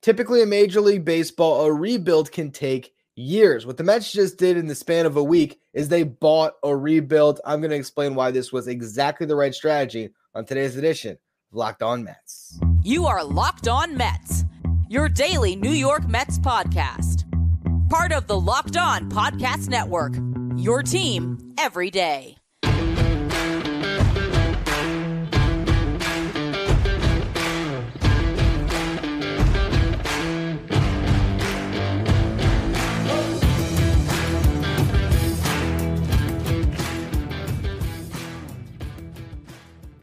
Typically, in Major League Baseball, a rebuild can take years. What the Mets just did in the span of a week is they bought a rebuild. I'm going to explain why this was exactly the right strategy on today's edition of Locked On Mets. You are Locked On Mets, your daily New York Mets podcast. Part of the Locked On Podcast Network, your team every day.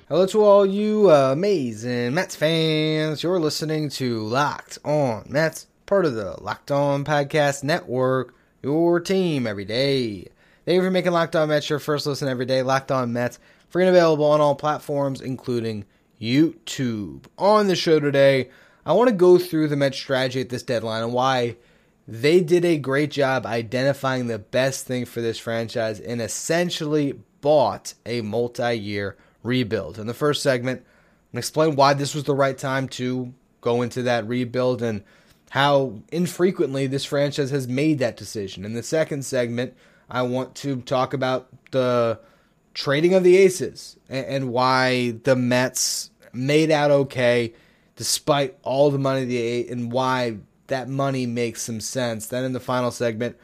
Hello to all you amazing Mets fans. You're listening to Locked On Mets, part of the Locked On Podcast Network, your team every day. Thank you for making Locked On Mets your first listen every day. Locked On Mets, free and available on all platforms, including YouTube. On the show today, I want to go through the Mets strategy at this deadline and why they did a great job identifying the best thing for this franchise and essentially bought a multi year rebuild. In the first segment, I'm explain why this was the right time to go into that rebuild and how infrequently this franchise has made that decision. In the second segment, I want to talk about the trading of the aces and, why the Mets made out okay despite all the money they ate and why that money makes some sense. Then in the final segment,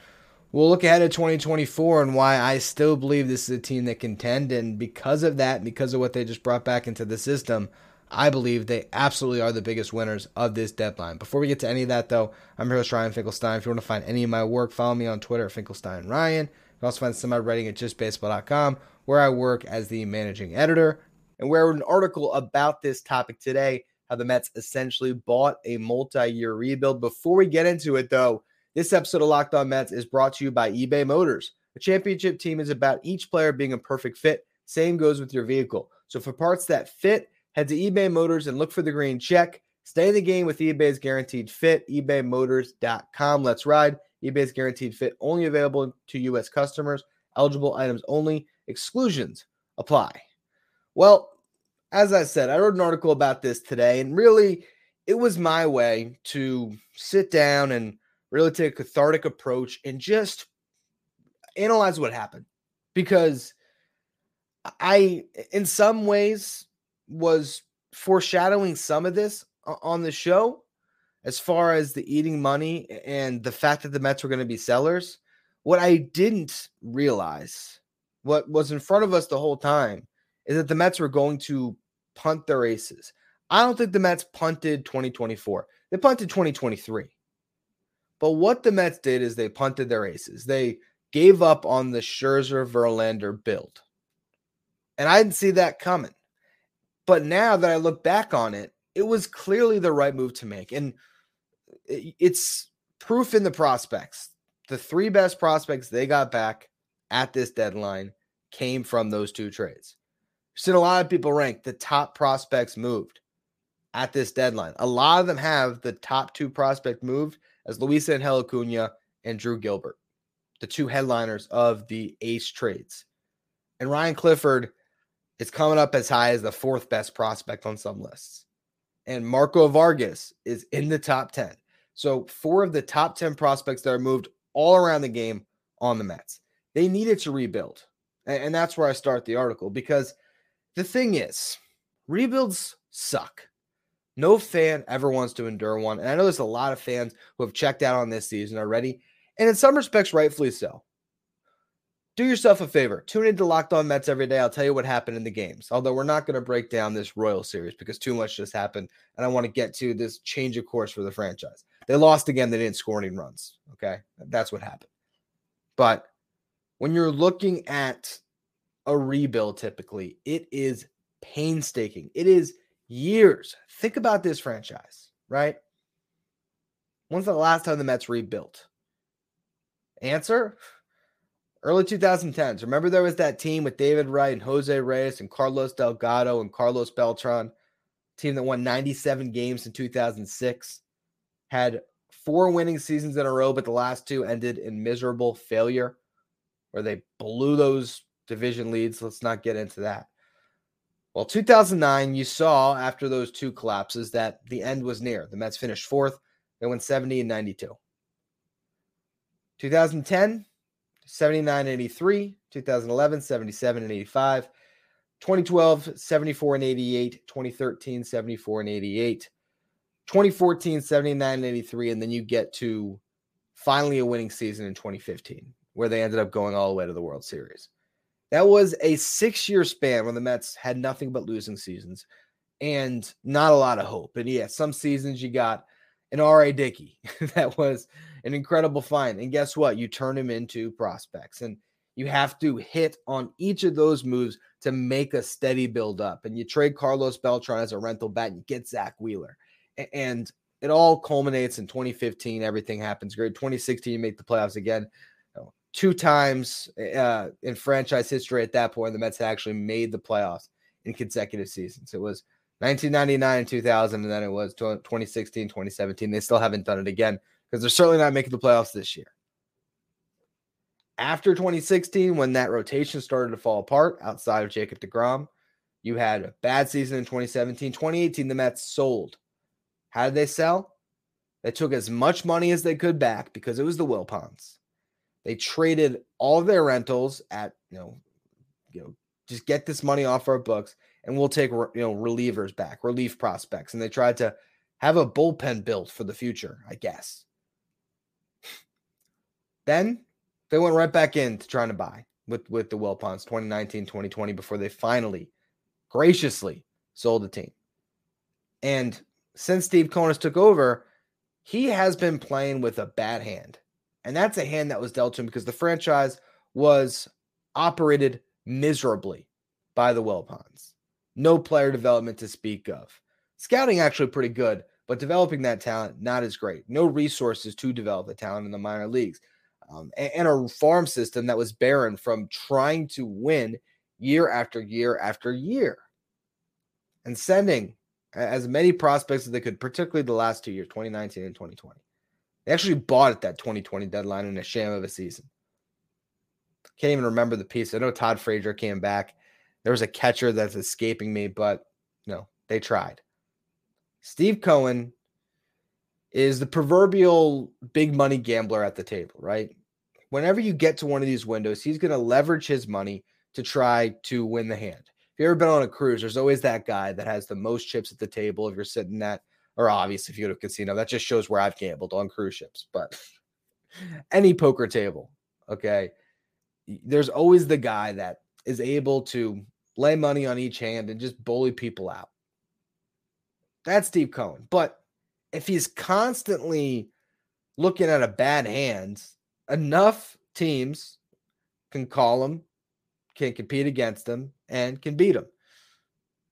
we'll look ahead at 2024 and why I still believe this is a team that contend. And because of that, because of what they just brought back into the system, I believe they absolutely are the biggest winners of this deadline. Before we get to any of that, though, I'm your host, Ryan Finkelstein. If you want to find any of my work, follow me on Twitter at Finkelstein Ryan. You can also find some of my writing at justbaseball.com, where I work as the managing editor, and where an article about this topic today, how the Mets essentially bought a multi year rebuild. Before we get into it, though, this episode of Locked On Mets is brought to you by eBay Motors. A championship team is about each player being a perfect fit. Same goes with your vehicle. So for parts that fit, head to eBay Motors and look for the green check. Stay in the game with eBay's guaranteed fit. ebaymotors.com. Let's ride. eBay's guaranteed fit only available to U.S. customers. Eligible items only. Exclusions apply. Well, as I said, I wrote an article about this today, and really, it was my way to sit down and really take a cathartic approach and just analyze what happened because I, in some ways, was foreshadowing some of this on the show as far as the eating money and the fact that the Mets were going to be sellers. What I didn't realize, what was in front of us the whole time, is that the Mets were going to punt their aces. I don't think the Mets punted 2024. They punted 2023. But what the Mets did is they punted their aces. They gave up on the Scherzer Verlander build. And I didn't see that coming. But now that I look back on it, it was clearly the right move to make. And it's proof in the prospects. The three best prospects they got back at this deadline came from those two trades. I've seen a lot of people rank the top prospects moved at this deadline. A lot of them have the top two prospect moved as Luisangel Acuna and Drew Gilbert, the two headliners of the ace trades. And Ryan Clifford is coming up as high as the fourth best prospect on some lists. And Marco Vargas is in the top 10. So, four of the top 10 prospects that are moved all around the game on the Mets. They needed to rebuild. And that's where I start the article because the thing is, rebuilds suck. No fan ever wants to endure one. And I know there's a lot of fans who have checked out on this season already. And in some respects, rightfully so. Do yourself a favor. Tune into Locked On Mets every day. I'll tell you what happened in the games. Although we're not going to break down this Royal series because too much just happened. And I want to get to this change of course for the franchise. They lost again. They didn't score any runs. Okay. That's what happened. But when you're looking at a rebuild, typically, it is painstaking. It is years. Think about this franchise, right? When's the last time the Mets rebuilt? Answer early 2010s. Remember, there was that team with David Wright and Jose Reyes and Carlos Delgado and Carlos Beltran, team that won 97 games in 2006, had four winning seasons in a row, but the last two ended in miserable failure where they blew those division leads. Let's not get into that. Well, 2009, you saw after those two collapses that the end was near. The Mets finished fourth. They went 70 and 92. 2010, 79 and 83. 2011, 77 and 85. 2012, 74 and 88. 2013, 74 and 88. 2014, 79 and 83. And then you get to finally a winning season in 2015, where they ended up going all the way to the World Series. That was a six year span when the Mets had nothing but losing seasons and not a lot of hope. And yeah, some seasons you got an R.A. Dickey that was an incredible find. And guess what? You turn him into prospects. And you have to hit on each of those moves to make a steady build up. And you trade Carlos Beltran as a rental bat and you get Zack Wheeler. And it all culminates in 2015. Everything happens great. 2016, you make the playoffs again. Two times uh, in franchise history at that point, the Mets had actually made the playoffs in consecutive seasons. It was 1999 and 2000, and then it was 2016, 2017. They still haven't done it again because they're certainly not making the playoffs this year. After 2016, when that rotation started to fall apart outside of Jacob DeGrom, you had a bad season in 2017. 2018, the Mets sold. How did they sell? They took as much money as they could back because it was the Wilpons. They traded all their rentals at, you know, you know, just get this money off our books and we'll take you know relievers back, relief prospects, and they tried to have a bullpen built for the future, I guess. then they went right back into trying to buy with with the Wilpons 2019, 2020 before they finally graciously sold the team. And since Steve Cohen took over, he has been playing with a bad hand. And that's a hand that was dealt to him because the franchise was operated miserably by the Wilpons. No player development to speak of. Scouting actually pretty good, but developing that talent not as great. No resources to develop the talent in the minor leagues. Um, and, and a farm system that was barren from trying to win year after year after year. And sending as many prospects as they could, particularly the last two years, 2019 and 2020. They actually bought at that 2020 deadline in a sham of a season. Can't even remember the piece. I know Todd Frazier came back there was a catcher that's escaping me, but no, they tried. Steve Cohen is the proverbial big money gambler at the table, right? Whenever you get to one of these windows, he's going to leverage his money to try to win the hand. If you've ever been on a cruise, there's always that guy that has the most chips at the table. If you're sitting at, or obviously if you go to a casino, that just shows where I've gambled on cruise ships. But any poker table, okay, there's always the guy that is able to lay money on each hand and just bully people out. That's Steve Cohen. But if he's constantly looking at a bad hand, enough teams can call him, can compete against him, and can beat him.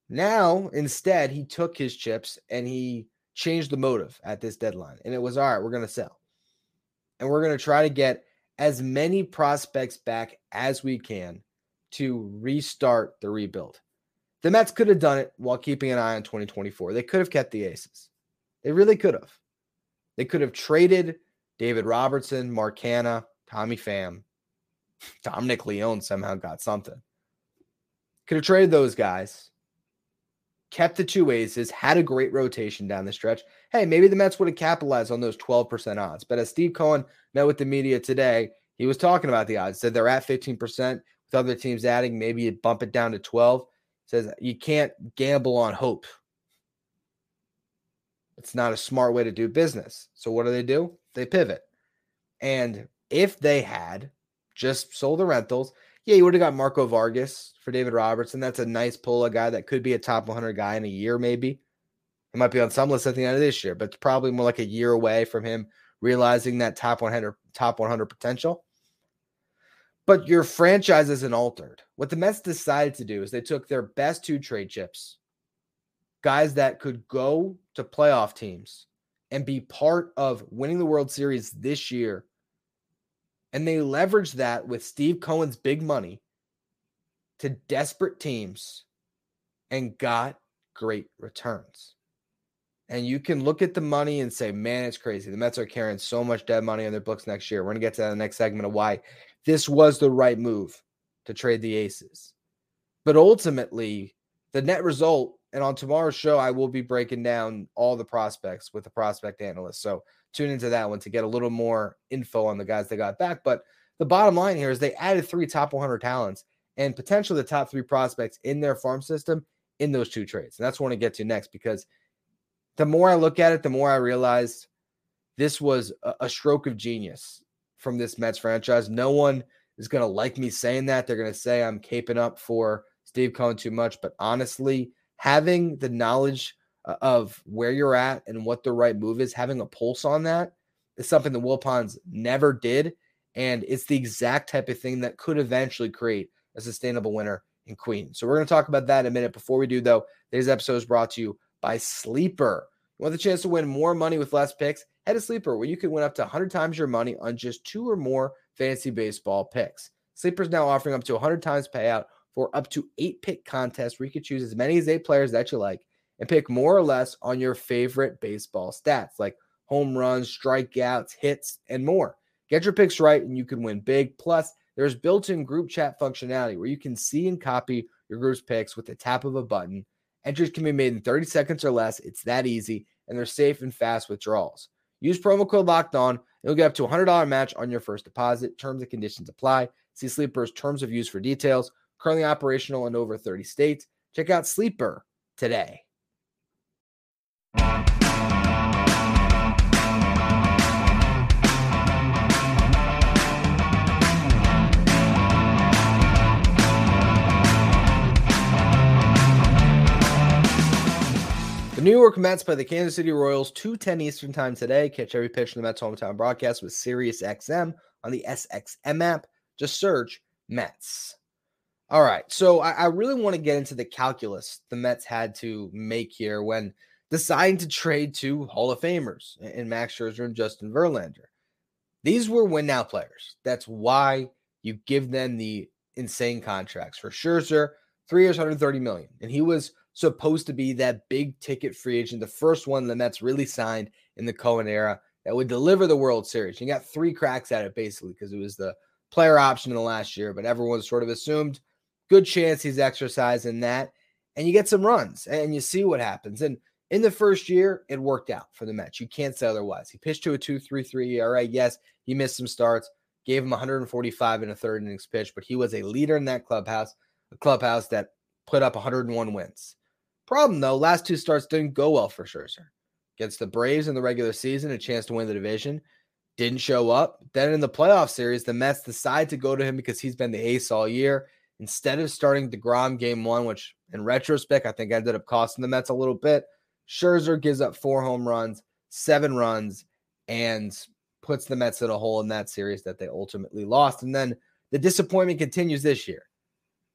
Now, instead, he took his chips and he changed the motive at this deadline. And it was all right, we're going to sell. And we're going to try to get as many prospects back as we can to restart the rebuild. The Mets could have done it while keeping an eye on 2024. They could have kept the aces. They really could have. They could have traded David Robertson, Mark Canha, Tommy Pham. Dominic Leone somehow got something. Could have traded those guys, kept the two aces, had a great rotation down the stretch. Hey, maybe the Mets would have capitalized on those 12% odds. But as Steve Cohen met with the media today, he was talking about the odds, said they're at 15% with other teams adding, maybe you bump it down to 12. Says you can't gamble on hope. It's not a smart way to do business. So what do they do? They pivot. And if they had just sold the rentals, yeah, you would have got Marco Vargas for David Robertson. That's a nice pull, a guy that could be a top 100 guy in a year, maybe. He might be on some list at the end of this year, but it's probably more like a year away from him realizing that top 100 top 100 potential. But your franchise isn't altered. What the Mets decided to do is they took their best two trade chips, guys that could go to playoff teams and be part of winning the World Series this year. And they leveraged that with Steve Cohen's big money to desperate teams and got great returns. And you can look at the money and say, man, it's crazy. The Mets are carrying so much dead money on their books next year. We're going to get to that in the next segment of why this was the right move to trade the aces. But ultimately, the net result And on tomorrow's show, I will be breaking down all the prospects with the prospect analyst. So tune into that one to get a little more info on the guys they got back. But the bottom line here is they added three top 100 talents and potentially the top three prospects in their farm system in those two trades. And that's what I want to get to next because the more I look at it, the more I realized this was a, stroke of genius from this Mets franchise. No one is going to like me saying that. They're going to say I'm caping up for Steve Cohen too much. But honestly, having the knowledge Uh, of where you're at and what the right move is, having a pulse on that is something that Wilpons never did. And it's the exact type of thing that could eventually create a sustainable winner in Queen. So we're going to talk about that in a minute. Before we do, though, today's episode is brought to you by Sleeper. You want the chance to win more money with less picks? Head to Sleeper, where you can win up to 100 times your money on just two or more fantasy baseball picks. Sleeper is now offering up to 100 times payout for up to eight pick contests where you can choose as many as eight players that you like and pick more or less on your favorite baseball stats like home runs, strikeouts, hits, and more. Get your picks right and you can win big. Plus, there's built in group chat functionality where you can see and copy your group's picks with the tap of a button. Entries can be made in 30 seconds or less. It's that easy, and they're safe and fast withdrawals. Use promo code locked on. You'll get up to a $100 match on your first deposit. Terms and conditions apply. See Sleeper's terms of use for details. Currently operational in over 30 states. Check out Sleeper today. The New York Mets play the Kansas City Royals 2:10 Eastern Time today. Catch every pitch in the Mets hometown broadcast with Sirius XM on the SXM app. Just search Mets. All right, so I, I really want to get into the calculus the Mets had to make here when deciding to trade two Hall of Famers in Max Scherzer and Justin Verlander. These were win now players. That's why you give them the insane contracts. For Scherzer, three years, 130 million, and he was supposed to be that big ticket free agent, the first one the Mets really signed in the Cohen era that would deliver the World Series. You got three cracks at it basically because it was the player option in the last year, but everyone sort of assumed good chance he's exercising that. And you get some runs and you see what happens. And in the first year, it worked out for the Mets. You can't say otherwise. He pitched to a 2.33 ERA. Yes, he missed some starts, gave him 145 in a third innings pitch, but he was a leader in that clubhouse, a clubhouse that put up 101 wins. Problem though, last two starts didn't go well for Scherzer. Against the Braves in the regular season, a chance to win the division, didn't show up. Then in the playoff series, the Mets decide to go to him because he's been the ace all year. Instead of starting DeGrom game one, which in retrospect, I think ended up costing the Mets a little bit, Scherzer gives up four home runs, seven runs, and puts the Mets in a hole in that series that they ultimately lost. And then the disappointment continues this year.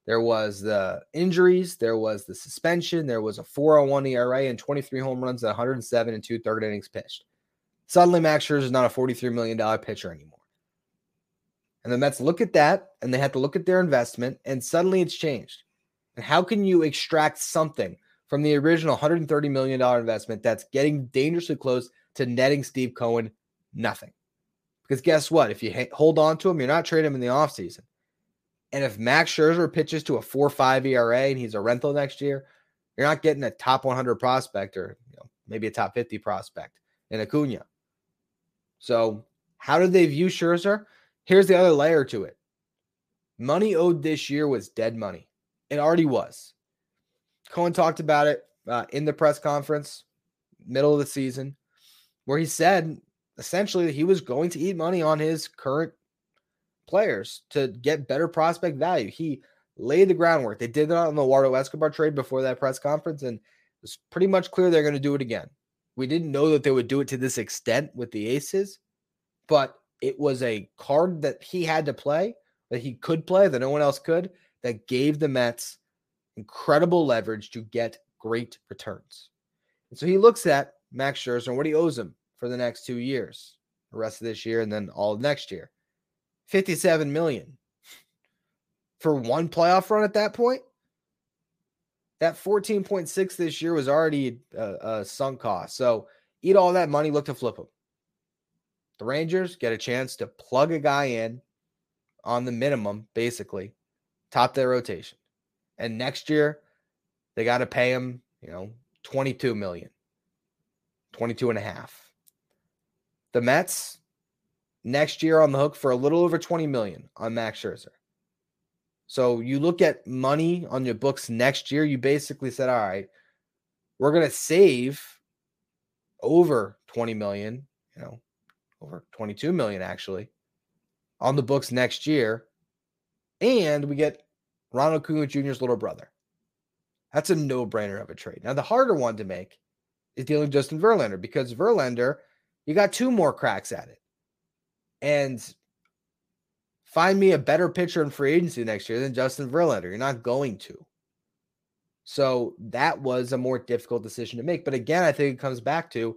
There was the injuries, there was the suspension, there was a 401 ERA and 23 home runs at 107 and two third innings pitched. Suddenly, Max Scherzer is not a $43 million pitcher anymore. And the Mets look at that and they have to look at their investment, and suddenly it's changed. And how can you extract something from the original $130 million investment that's getting dangerously close to netting Steve Cohen? Nothing. Because guess what? If you hold on to him, you're not trading him in the offseason. And if Max Scherzer pitches to a 4 5 ERA and he's a rental next year, you're not getting a top 100 prospect or you know, maybe a top 50 prospect in Acuna. So, how do they view Scherzer? Here's the other layer to it money owed this year was dead money. It already was. Cohen talked about it uh, in the press conference, middle of the season, where he said essentially that he was going to eat money on his current players to get better prospect value. He laid the groundwork. They did that on the Eduardo Escobar trade before that press conference, and it's pretty much clear they're going to do it again. We didn't know that they would do it to this extent with the Aces, but it was a card that he had to play, that he could play, that no one else could, that gave the Mets incredible leverage to get great returns. And so he looks at Max Scherzer and what he owes him for the next two years, the rest of this year, and then all of next year. 57 million for one playoff run at that point. That 14.6 this year was already a, a sunk cost. So eat all that money, look to flip them. The Rangers get a chance to plug a guy in on the minimum, basically, top their rotation. And next year, they got to pay him, you know, 22 million, 22 and a half. The Mets next year on the hook for a little over 20 million on Max Scherzer. So you look at money on your books next year, you basically said, all right, we're going to save over 20 million, you know, over 22 million actually on the books next year. And we get Ronald Acuna Jr.'s little brother. That's a no brainer of a trade. Now, the harder one to make is dealing Justin Verlander because Verlander, you got two more cracks at it. And find me a better pitcher in free agency next year than Justin Verlander. You're not going to. So that was a more difficult decision to make. But again, I think it comes back to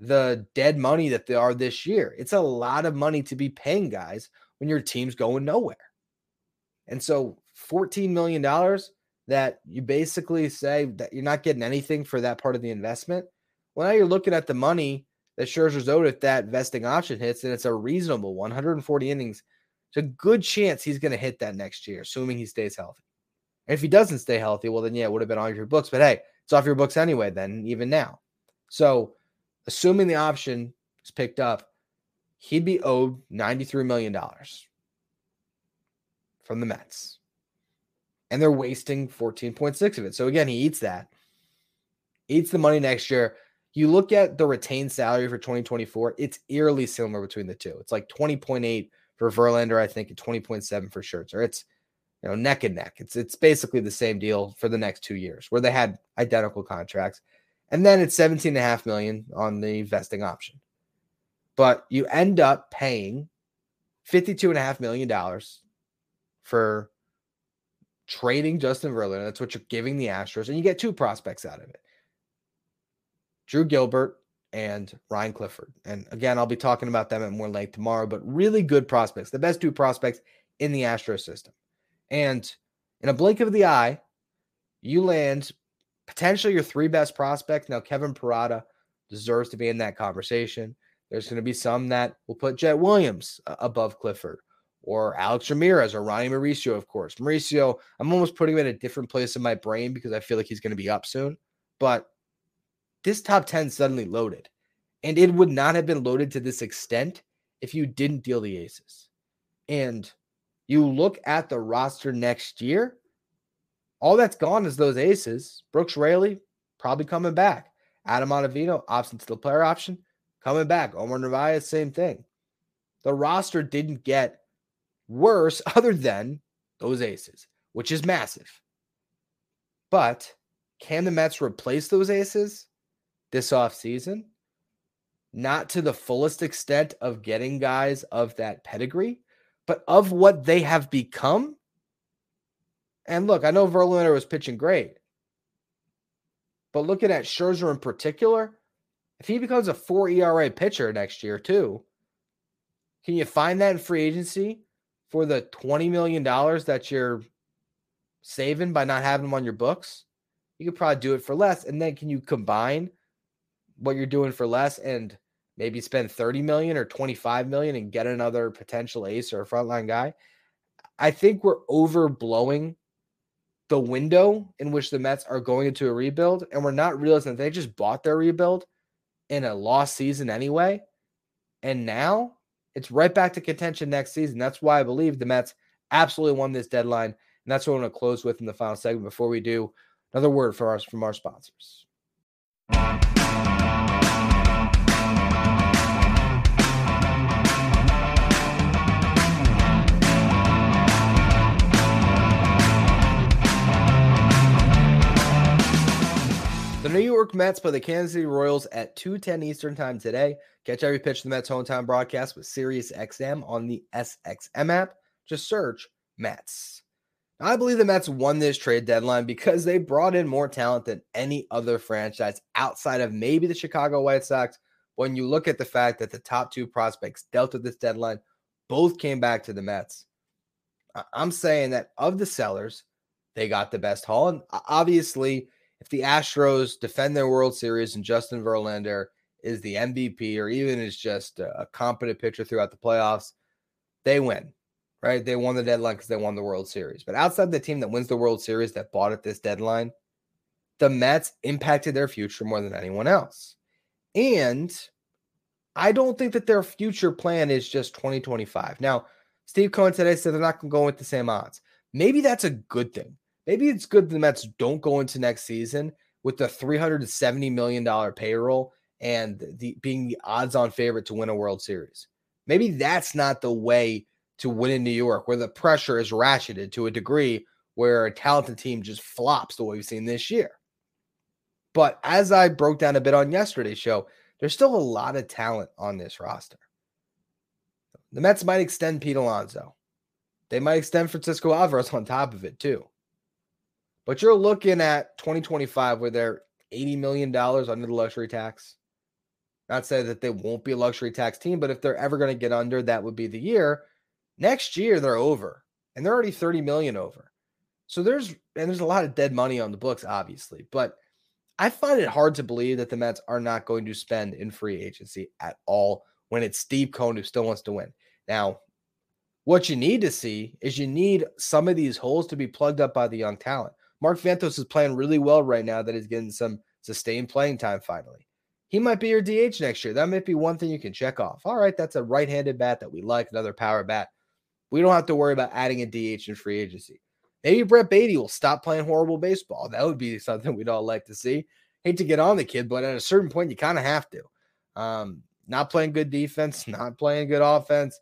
the dead money that they are this year. It's a lot of money to be paying guys when your team's going nowhere. And so $14 million that you basically say that you're not getting anything for that part of the investment. Well, now you're looking at the money that Scherzer's owed if that vesting option hits, and it's a reasonable 140 innings. It's a good chance he's going to hit that next year, assuming he stays healthy. And if he doesn't stay healthy, well, then yeah, it would have been on your books. But hey, it's off your books anyway, then, even now. So, assuming the option is picked up, he'd be owed $93 million from the Mets and they're wasting 14.6 of it. So again, he eats that, eats the money next year. You look at the retained salary for 2024, it's eerily similar between the two. It's like 20.8 for Verlander, I think, and 20.7 for Scherzer. It's you know neck and neck. It's it's basically the same deal for the next two years where they had identical contracts. And then it's 17.5 million on the vesting option. But you end up paying $52.5 million for trading Justin Verlander. That's what you're giving the Astros, and you get two prospects out of it Drew Gilbert and Ryan Clifford. And again, I'll be talking about them at more length tomorrow, but really good prospects, the best two prospects in the Astros system. And in a blink of the eye, you land potentially your three best prospects. Now, Kevin Parada deserves to be in that conversation. There's going to be some that will put Jett Williams above Clifford or Alex Ramirez or Ronny Mauricio, of course. Mauricio, I'm almost putting him in a different place in my brain because I feel like he's going to be up soon. But this top 10 suddenly loaded. And it would not have been loaded to this extent if you didn't deal the aces. And you look at the roster next year, all that's gone is those aces. Brooks Raley probably coming back. Adam Ottavino, option to the player option, coming back. Omar Narvaez, same thing. The roster didn't get worse other than those aces, which is massive. But can the Mets replace those aces this offseason? Not to the fullest extent of getting guys of that pedigree, but of what they have become. And look, I know Verlander was pitching great, but looking at Scherzer in particular, if he becomes a four ERA pitcher next year, too, can you find that in free agency for the $20 million that you're saving by not having them on your books, you could probably do it for less. And then can you combine what you're doing for less and maybe spend 30 million or 25 million and get another potential ace or a frontline guy? I think we're overblowing the window in which the Mets are going into a rebuild, and we're not realizing they just bought their rebuild in a lost season anyway. And now it's right back to contention next season. That's why I believe the Mets absolutely won this deadline. And that's what I'm going to close with in the final segment before we do another word for us from our sponsors. The New York Mets play the Kansas City Royals at 2:10 Eastern Time today. Catch every pitch of the Mets hometown broadcast with Sirius XM on the SXM app. Just search Mets. Now, I believe the Mets won this trade deadline because they brought in more talent than any other franchise outside of maybe the Chicago White Sox. When you look at the fact that the top two prospects dealt with this deadline both came back to the Mets, I'm saying that of the sellers, they got the best haul. And obviously, if the Astros defend their World Series and Justin Verlander is the MVP or even is just a, competent pitcher throughout the playoffs, they win, right? They won the deadline because they won the World Series. But outside the team that wins the World Series that bought at this deadline, the Mets impacted their future more than anyone else. And I don't think that their future plan is just 2025. Now, Steve Cohen today said they're not going to go with the same odds. Maybe that's a good thing. Maybe it's good the Mets don't go into next season with the $370 million payroll and the being the odds-on favorite to win a World Series. Maybe that's not the way to win in New York, where the pressure is ratcheted to a degree where a talented team just flops the way we've seen this year. But as I broke down a bit on yesterday's show, there's still a lot of talent on this roster. The Mets might extend Pete Alonso. They might extend Francisco Alvarez on top of it, too. But you're looking at 2025 where they're $80 million under the luxury tax. Not say that they won't be a luxury tax team, but if they're ever going to get under, that would be the year. Next year, they're over, and they're already 30 million over. So there's and there's a lot of dead money on the books, obviously, but I find it hard to believe that the Mets are not going to spend in free agency at all when it's Steve Cohen who still wants to win. Now, what you need to see is you need some of these holes to be plugged up by the young talent. Mark Vientos is playing really well right now that he's getting some sustained playing time finally. He might be your DH next year. That might be one thing you can check off. All right, that's a right handed bat that we like, another power bat. We don't have to worry about adding a DH in free agency. Maybe Brett Baty will stop playing horrible baseball. That would be something we'd all like to see. Hate to get on the kid, but at a certain point, you kind of have to. Um, not playing good defense, not playing good offense.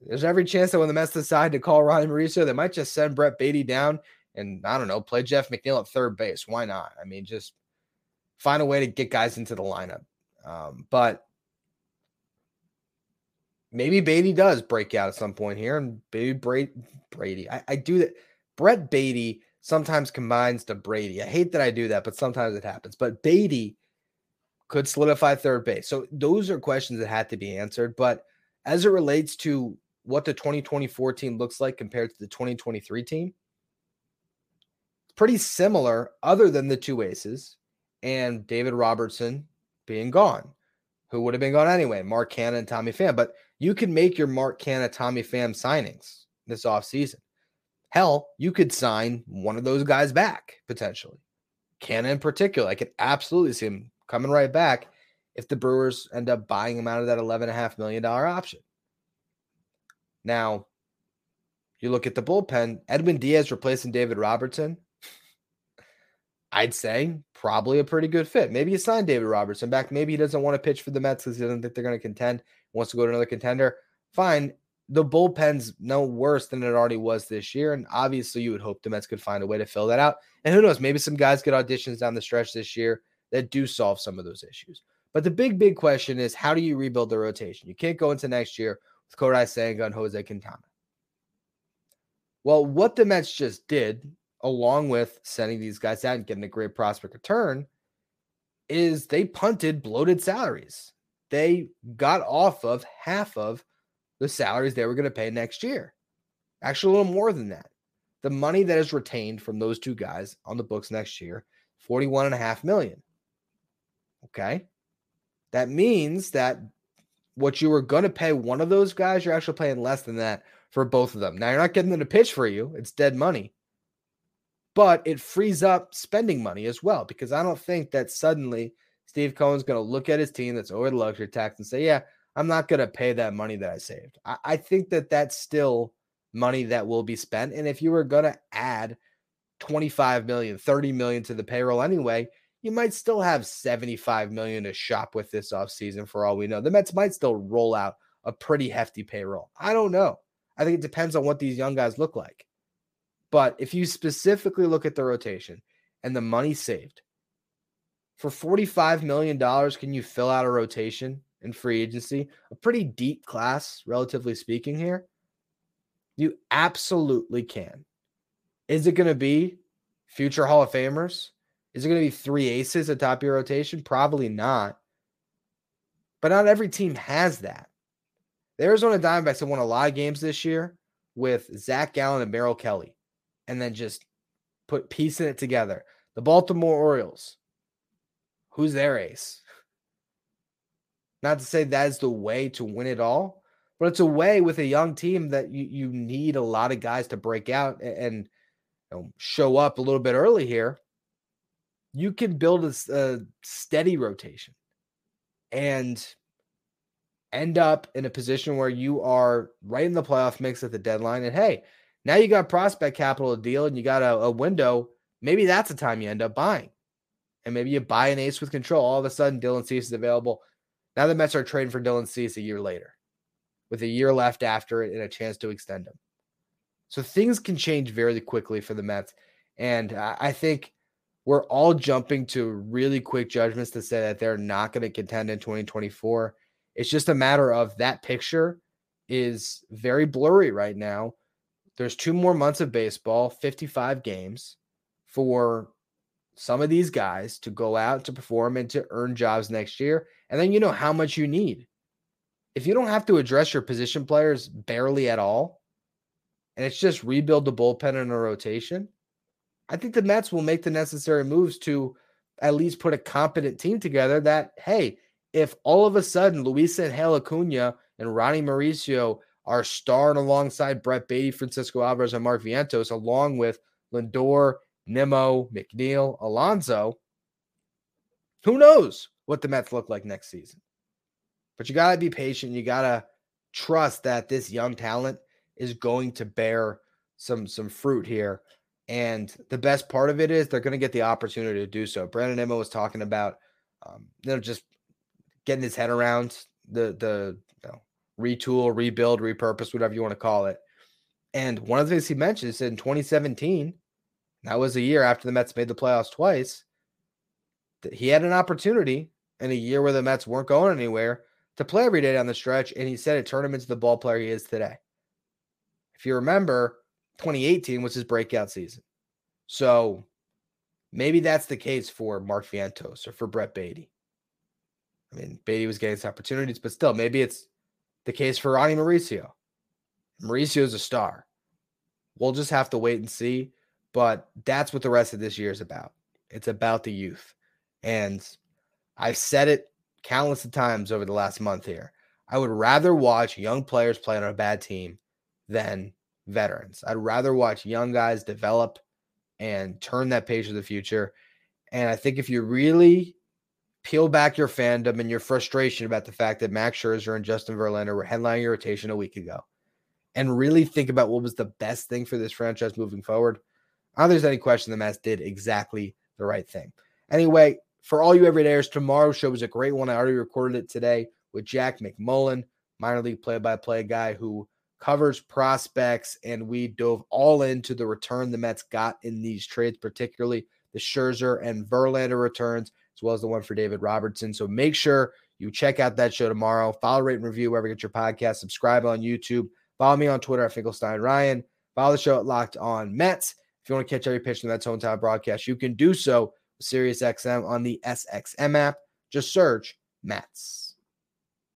There's every chance that when the Mets decide to call Ronny Mauricio, they might just send Brett Baty down and I don't know, play Jeff McNeil at third base. Why not? I mean, just find a way to get guys into the lineup. Um, but maybe Baty does break out at some point here, and maybe Brady. Brady. I, I do that. Brett Baty sometimes combines to Brady. I hate that I do that, but sometimes it happens. But Baty could solidify third base. So those are questions that had to be answered. But as it relates to what the 2024 team looks like compared to the 2023 team, pretty similar, other than the two aces and David Robertson being gone, who would have been gone anyway, Mark Canha and Tommy Pham. But you can make your Mark Canha, Tommy Pham signings this offseason. Hell, you could sign one of those guys back potentially. Canha in particular, I could absolutely see him coming right back if the Brewers end up buying him out of that $11.5 million option. Now, you look at the bullpen, Edwin Diaz replacing David Robertson. I'd say probably a pretty good fit. Maybe you sign David Robertson back. Maybe he doesn't want to pitch for the Mets because he doesn't think they're going to contend, wants to go to another contender. Fine the bullpen's no worse than it already was this year. And obviously, you would hope the Mets could find a way to fill that out. And who knows, maybe some guys get auditions down the stretch this year that do solve some of those issues. But the big, big question is how do you rebuild the rotation? You can't go into next year with Kodai Senga and Jose Quintana. Well, what the Mets just did, along with sending these guys out and getting a great prospect return, is they punted bloated salaries. They got off of half of the salaries they were going to pay next year. Actually, a little more than that. The money that is retained from those two guys on the books next year, 41 and a half million. Okay. That means that what you were going to pay one of those guys, you're actually paying less than that for both of them. Now you're not getting them to pitch for you. It's dead money. But it frees up spending money as well because I don't think that suddenly Steve Cohen's going to look at his team that's over the luxury tax and say, "Yeah, I'm not going to pay that money that I saved. I, I think that that's still money that will be spent. And if you were going to add 25 million, 30 million to the payroll anyway, you might still have 75 million to shop with this offseason for all we know. The Mets might still roll out a pretty hefty payroll. I don't know. I think it depends on what these young guys look like. But if you specifically look at the rotation and the money saved, for $45 million, can you fill out a rotation in free agency, a pretty deep class, relatively speaking, here. You absolutely can. Is it going to be future Hall of Famers? Is it going to be three aces atop your rotation? Probably not. But not every team has that. The Arizona Diamondbacks have won a lot of games this year with Zac Gallen and Merrill Kelly, and then just put piecing it together. The Baltimore Orioles, who's their ace? Not to say that is the way to win it all, but it's a way with a young team that you, you need a lot of guys to break out and, and you know, show up a little bit early here. you can build a, a steady rotation and end up in a position where you are right in the playoff mix at the deadline. And hey, now you got prospect capital to deal and you got a, a window. Maybe that's the time you end up buying. And maybe you buy an ace with control. All of a sudden, Dylan Cease is available. Now the Mets are trading for Dylan Cease a year later with a year left after it and a chance to extend him. So things can change very quickly for the Mets. And I think we're all jumping to really quick judgments to say that they're not going to contend in 2024. It's just a matter of that picture is very blurry right now. There's two more months of baseball, 55 games for some of these guys to go out to perform and to earn jobs next year. And then you know how much you need. If you don't have to address your position players barely at all, and it's just rebuild the bullpen and a rotation, I think the Mets will make the necessary moves to at least put a competent team together that, hey, if all of a sudden Luisangel Acuna and Ronny Mauricio are starring alongside Brett Baty, Francisco Alvarez, and Mark Vientos, along with Lindor, Nimmo, McNeil, Alonso, who knows what the Mets look like next season? But you got to be patient. You got to trust that this young talent is going to bear some some fruit here. And the best part of it is they're going to get the opportunity to do so. Brandon Nimmo was talking about, um, you know, just getting his head around the the you know, retool, rebuild, repurpose, whatever you want to call it. And one of the things he mentioned is in 2017, that was a year after the Mets made the playoffs twice, that he had an opportunity in a year where the Mets weren't going anywhere to play every day down the stretch. And he said it turned him into the ball player he is today. If you remember, 2018 was his breakout season. So maybe that's the case for Mark Vientos or for Brett Baty. I mean, Baty was getting his opportunities, but still, maybe it's the case for Ronny Mauricio. Mauricio is a star. We'll just have to wait and see. But that's what the rest of this year is about. It's about the youth. And I've said it countless of times over the last month here. I would rather watch young players play on a bad team than veterans. I'd rather watch young guys develop and turn that page of the future. And I think if you really peel back your fandom and your frustration about the fact that Max Scherzer and Justin Verlander were headlining your rotation a week ago, and really think about what was the best thing for this franchise moving forward, I don't think there's any question the Mets did exactly the right thing. Anyway, for all you everydayers, tomorrow's show was a great one. I already recorded it today with Jack McMullen, minor league play-by-play guy who covers prospects, and we dove all into the return the Mets got in these trades, particularly the Scherzer and Verlander returns, as well as the one for David Robertson. So make sure you check out that show tomorrow. Follow, rate, and review wherever you get your podcast. Subscribe on YouTube. Follow me on Twitter at Finkelstein Ryan. Follow the show at Locked On Mets. If you want to catch every pitch in Mets hometown broadcast, you can do so with SiriusXM on the SXM app. Just search Mets.